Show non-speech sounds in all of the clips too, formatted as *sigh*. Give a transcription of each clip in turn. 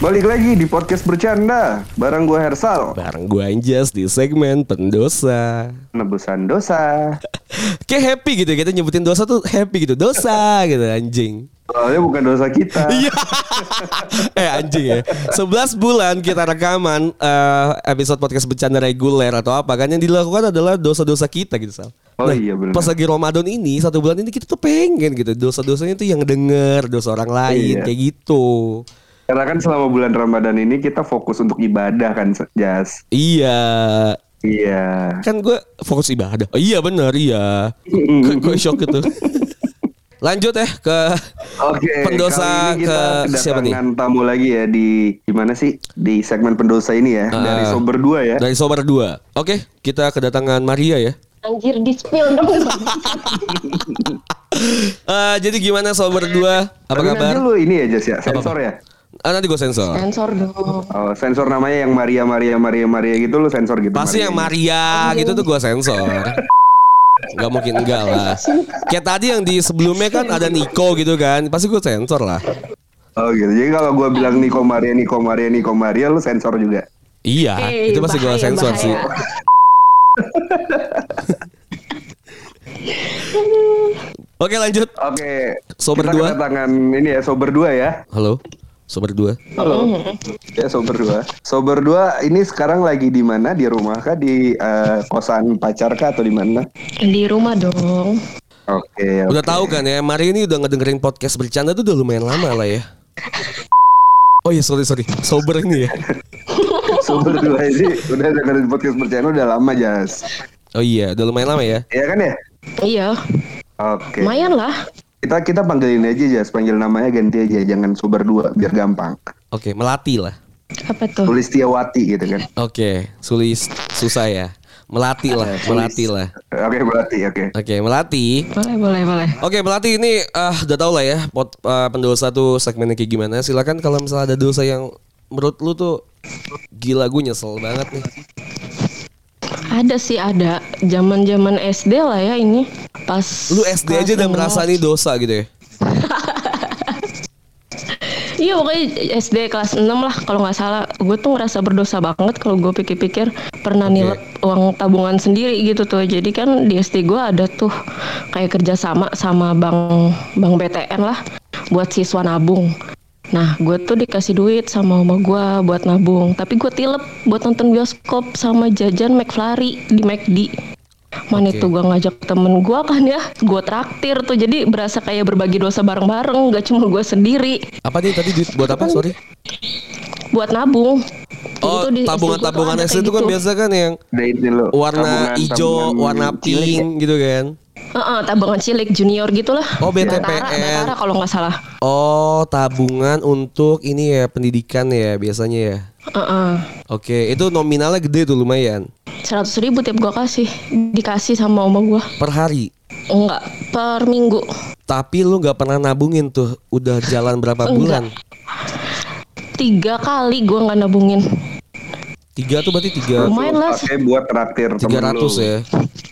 Balik lagi di podcast bercanda Barang gue Hersal Bareng gue Anjas di segmen pendosa. Nebusan dosa *laughs* Kayak happy gitu kita nyebutin dosa tuh happy gitu. Dosa *laughs* gitu anjing. Soalnya bukan dosa kita *laughs* Iya. eh anjing ya. 11 bulan kita rekaman eh, episode podcast bercanda reguler atau apa kan yang dilakukan adalah dosa-dosa kita gitu Sal. Oh iya, benar. Pas lagi Ramadan ini satu bulan ini kita tuh pengen gitu dosa-dosanya tuh yang denger dosa orang lain Iya. kayak gitu. Karena kan selama bulan Ramadan ini kita fokus untuk ibadah kan Jas Iya. Iya Kan gue fokus ibadah. Oh, iya bener iya. Kok shock gitu. *laughs* Lanjut ya ke Oke pendosa kali ini kita ke siapa nih? tamu lagi ya di Gimana sih Di segmen pendosa ini ya Dari Ah. Sober 2 ya Dari Sobar 2. Oke, kita kedatangan Maria ya. Anjir di spill dong. *laughs* *laughs* Eh, jadi gimana Sobar 2? Apa Tapi kabar? nanti lu ini ya Jas ya Sensor ya Ah, nanti gue sensor. Sensor dong. Oh, sensor namanya yang Maria Maria Maria Maria gitu lu sensor gitu. Pasti yang Marianya. Maria gitu tuh gue sensor. Gak mungkin enggak lah. Kayak tadi yang di sebelumnya kan ada Nico gitu kan. Pasti gue sensor lah. Oh gitu. Jadi kalau gua bilang Niko Maria Niko Maria Niko Maria lu sensor juga. Iya, Eh, itu pasti gue sensor bahaya. sih. *laughs* Oke lanjut. Oke. Sober kita dua. kedatangan ini ya Sober 2 ya. Halo, Sobar 2. Halo. Ya Sober 2. Sober 2 ini sekarang lagi di mana? Di rumah kah di eh, kosan pacar kah atau di mana? Di rumah dong. Oke. Udah oke. tahu kan ya, Mari ini udah ngedengerin podcast bercanda tuh udah lumayan lama lah ya. Oh iya sorry sorry, sober ini ya. *laughs* Sober 2 ini udah dengerin podcast bercanda udah lama Jas. Oh iya, udah lumayan lama ya. Iya kan ya? Iya. Oke. Lumayan lah. Kita kita panggilin aja Jas, panggil namanya ganti aja, jangan Sober 2 biar gampang. Oke, melati lah. Apa tuh? Tulistiawati gitu kan. Oke, sulis susah ya. Melati lah, melati lah. Oke, berarti oke. Oke, melati. Boleh, boleh, boleh. Oke, melati ini ah udah tau lah ya pot, ah, pendosa tuh segmennya kayak gimana. Silakan kalau misalnya ada dosa yang menurut lu tuh gila gue nyesel banget nih. Ada sih ada. Zaman-zaman SD lah ya ini. Pas Lu SD aja udah merasa ini dosa gitu ya. *laughs* Iya pokoknya SD kelas 6 lah kalau nggak salah. Gue tuh ngerasa berdosa banget kalau gue pikir-pikir pernah Oke. nilep uang tabungan sendiri gitu tuh. Jadi kan di SD gue ada tuh kayak kerjasama sama bank bank BTN lah buat siswa nabung. Nah gue tuh dikasih duit sama oma gue buat nabung. Tapi gue tilep buat nonton bioskop sama jajan McFlurry di McD. Mana Oke. itu gue ngajak temen gue kan ya Gue traktir tuh Jadi berasa kayak berbagi dosa bareng-bareng Gak cuma gue sendiri Apa nih tadi duit buat apa? Sorry. buat nabung. Oh, Itu di tabungan-tabungan SD itu kan biasa kan yang warna tabungan- hijau, tabungan warna ya? pink gitu kan. Heeh, tabungan cilik junior gitulah. Oh, BTPN. Batara, Batara kalau nggak salah. Oh, tabungan untuk ini ya pendidikan ya biasanya ya. Heeh. Oke, itu nominalnya gede tuh lumayan. Seratus ribu tiap gua kasih, dikasih sama oma gua. Per hari. Enggak, per minggu. Tapi lu nggak pernah nabungin tuh. Udah jalan berapa bulan? Tiga kali gua nggak nabungin. Tiga tuh berarti tiga. Lumayan lah. Pakai buat traktir Tiga ratus ya.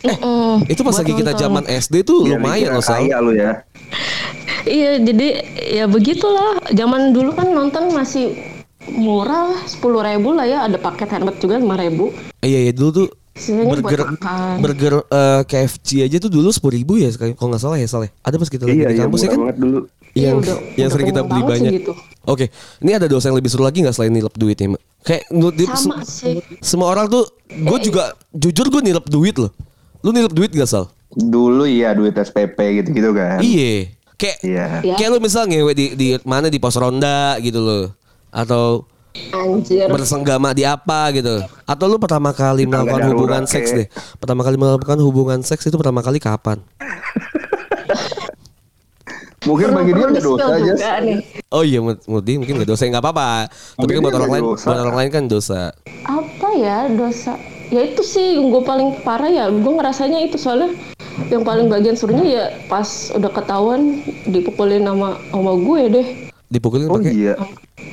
Mm-mm. Itu pas Buat lagi kita zaman SD tuh Biar lumayan loh Sal. Kaya lu ya. Iya, jadi ya begitulah. Zaman dulu kan nonton masih murah lah, sepuluh ribu lah ya. Ada paket handbag juga lima ribu. Iya iya dulu tuh burger burger eh, KFC aja tuh dulu sepuluh ribu ya sekali kalau nggak salah ya Sal ya. Ada pas kita lagi Iya, di iya, kampus ya kan? banget dulu. Iya, yang udah- yang udah sering kita beli banyak. gitu. Oke, ini ada dosa yang lebih seru lagi nggak selain nilep duitnya, Mbak? Kayak menurut dia Sama sih. semua orang tuh, gue juga jujur gue nilep duit loh. Lu nilep duit gak Sal? Dulu iya duit SPP gitu-gitu kan. Iya. Kayak Iya. Kayak lu misal ngewe di di mana di pos ronda gitu loh. Atau Anjir. bersenggama di apa gitu. Atau lu pertama kali melakukan hubungan seks deh. Pertama kali melakukan hubungan seks itu pertama kali kapan? Mungkin bagi dia nggak dosa aja. nih. Oh iya, menurut dia mungkin gak dosa nggak apa-apa. Tapi kan buat orang nggak lain, buat orang lain kan dosa. apa ya dosa ya itu sih gue paling parah ya gue ngerasanya itu soalnya yang paling bagian serunya ya pas udah ketahuan dipukulin sama sama gue deh Dipukulin Oh pakai. iya.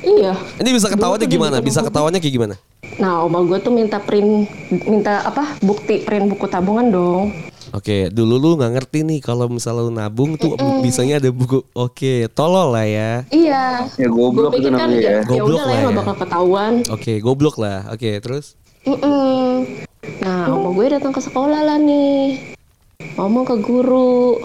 iya Ini bisa ketawanya gimana? Bisa ketawanya kayak gimana? nah oma gue tuh minta print minta apa bukti print buku tabungan dong Oke, dulu lu nggak ngerti nih kalau misalnya lu nabung tuh bisanya ada buku. Oke, tolol lah ya. Iya. Ya, goblok itu kan namanya ya, ya. ya Goblok udah lah lah ya nggak ya. bakal ketahuan. Oke, goblok lah. Oke, terus? Mm-mm. Nah, oma gue datang ke sekolah lah nih. Ngomong ke guru.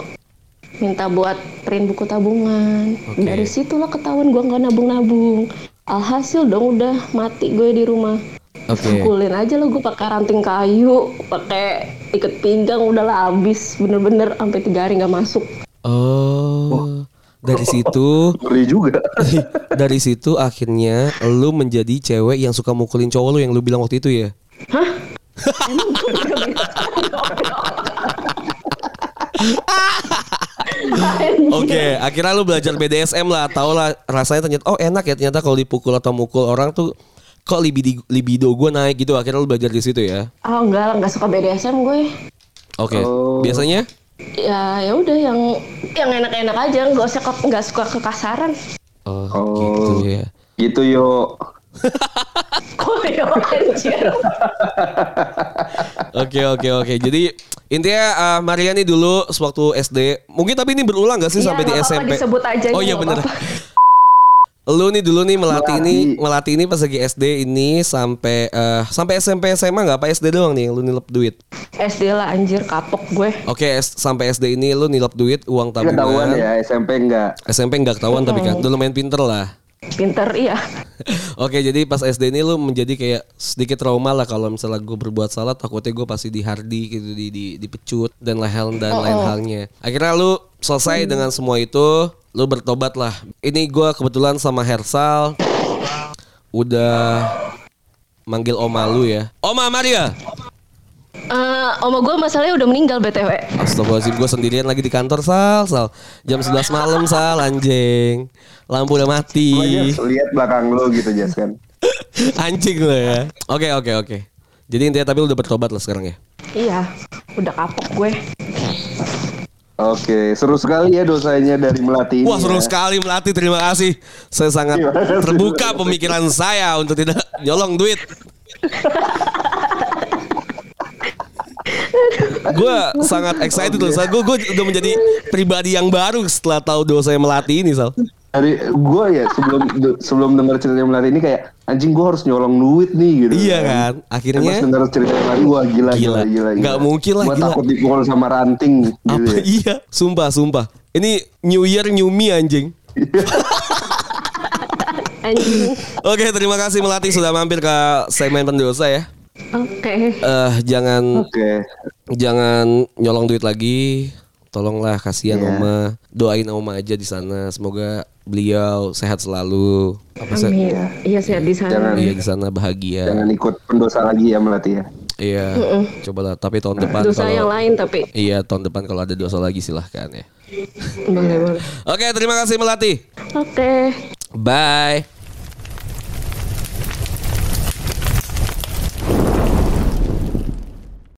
Minta buat print buku tabungan. Oke. Dari situlah ketahuan gue nggak nabung-nabung. Alhasil dong udah mati gue di rumah. Oke. Pukulin aja lo gue pakai ranting kayu, pakai ikat pinggang udahlah abis bener-bener sampai tiga hari nggak masuk. Oh, dari situ *laughs* Ngeri juga. *laughs* dari situ akhirnya lu menjadi cewek yang suka mukulin cowok lu yang lu bilang waktu itu ya. *laughs* Oke, akhirnya lu belajar BDSM lah, tau lah rasanya ternyata oh enak ya ternyata kalau dipukul atau mukul orang tuh kok libido libido gue naik gitu. Akhirnya lu belajar di situ ya. Oh enggak lah, nggak suka BDSM gue. Oke, Oh. biasanya Ya ya udah yang yang enak-enak aja, nggak usah ke- nggak suka kekasaran. oh, Oh. gitu ya. Gitu yo. *laughs* Kok ya anjir. *laughs* Oke oke oke. Jadi intinya uh, Maria nih dulu sewaktu SD, mungkin tapi ini berulang gak sih Iya, sampai di SMP? disebut aja, Oh iya nggak bener. apa-apa. *laughs* Lu nih dulu nih melatih ini, Melatih. ini pas lagi SD ini sampai eh, sampai SMP SMA nggak apa SD doang nih lu nilep duit. SD lah anjir kapok gue. Oke, S- sampai SD ini lu nilep duit uang Ketahuan tabungan. ya SMP enggak. SMP nggak ketahuan tapi kan udah lumayan pinter lah. Pinter iya. *laughs* Oke, jadi pas SD ini lu menjadi kayak sedikit trauma lah kalau misalnya gue berbuat salah takutnya gue pasti dihardi gitu di, di dipecut dan lain dan lain halnya. Akhirnya lu selesai dengan semua itu, lu bertobat lah. Ini gue kebetulan sama Hersal udah manggil oma lu ya. Oma Maria. Eh, oma gue masalahnya udah meninggal btw. Astagfirullahaladzim gue sendirian lagi di kantor Sal Sal Jam 11 malam Sal anjing Lampu udah mati lihat belakang lo gitu Jas kan. *laughs* Anjing lo ya Oke oke oke Jadi intinya tapi lu udah bertobat lah sekarang ya Iya, udah kapok gue. Oke, seru sekali ya dosanya dari melatih ini. Wah seru ya. sekali melatih terima kasih Saya sangat kasih. terbuka pemikiran saya Untuk tidak nyolong duit Gue sangat excited loh Sal Gue udah menjadi pribadi yang baru setelah tahu dosa yang melatih ini Sal Dari gue ya sebelum sebelum dengar cerita melatih ini kayak anjing gue harus nyolong duit nih gitu. Iya kan Pas Akhirnya dengar cerita yang lain gue gila Gila. gila gila. Nggak mungkin lah, Gue gila. takut dipukul sama ranting gitu. Apa ya. *laughs* iya? Sumpah, sumpah. Ini New Year New Me anjing. *laughs* Anjing. Oke, terima kasih Melati sudah mampir ke segmen pendosa ya. Oke. Eh jangan Oke. jangan nyolong duit lagi. Tolonglah kasihan Iya. Oma. Doain Oma aja di sana. Semoga beliau sehat selalu. Apa? Amin. Iya sehat di sana. Jangan Iya di sana bahagia. jangan ikut pendosa lagi ya melatih ya. Iya. Cobalah tapi tahun depan Dosa yang kalau lain tapi Iya, tahun depan kalau ada dosa lagi silahkan ya. boleh boleh. Oke, terima kasih Melati. Oke. Bye.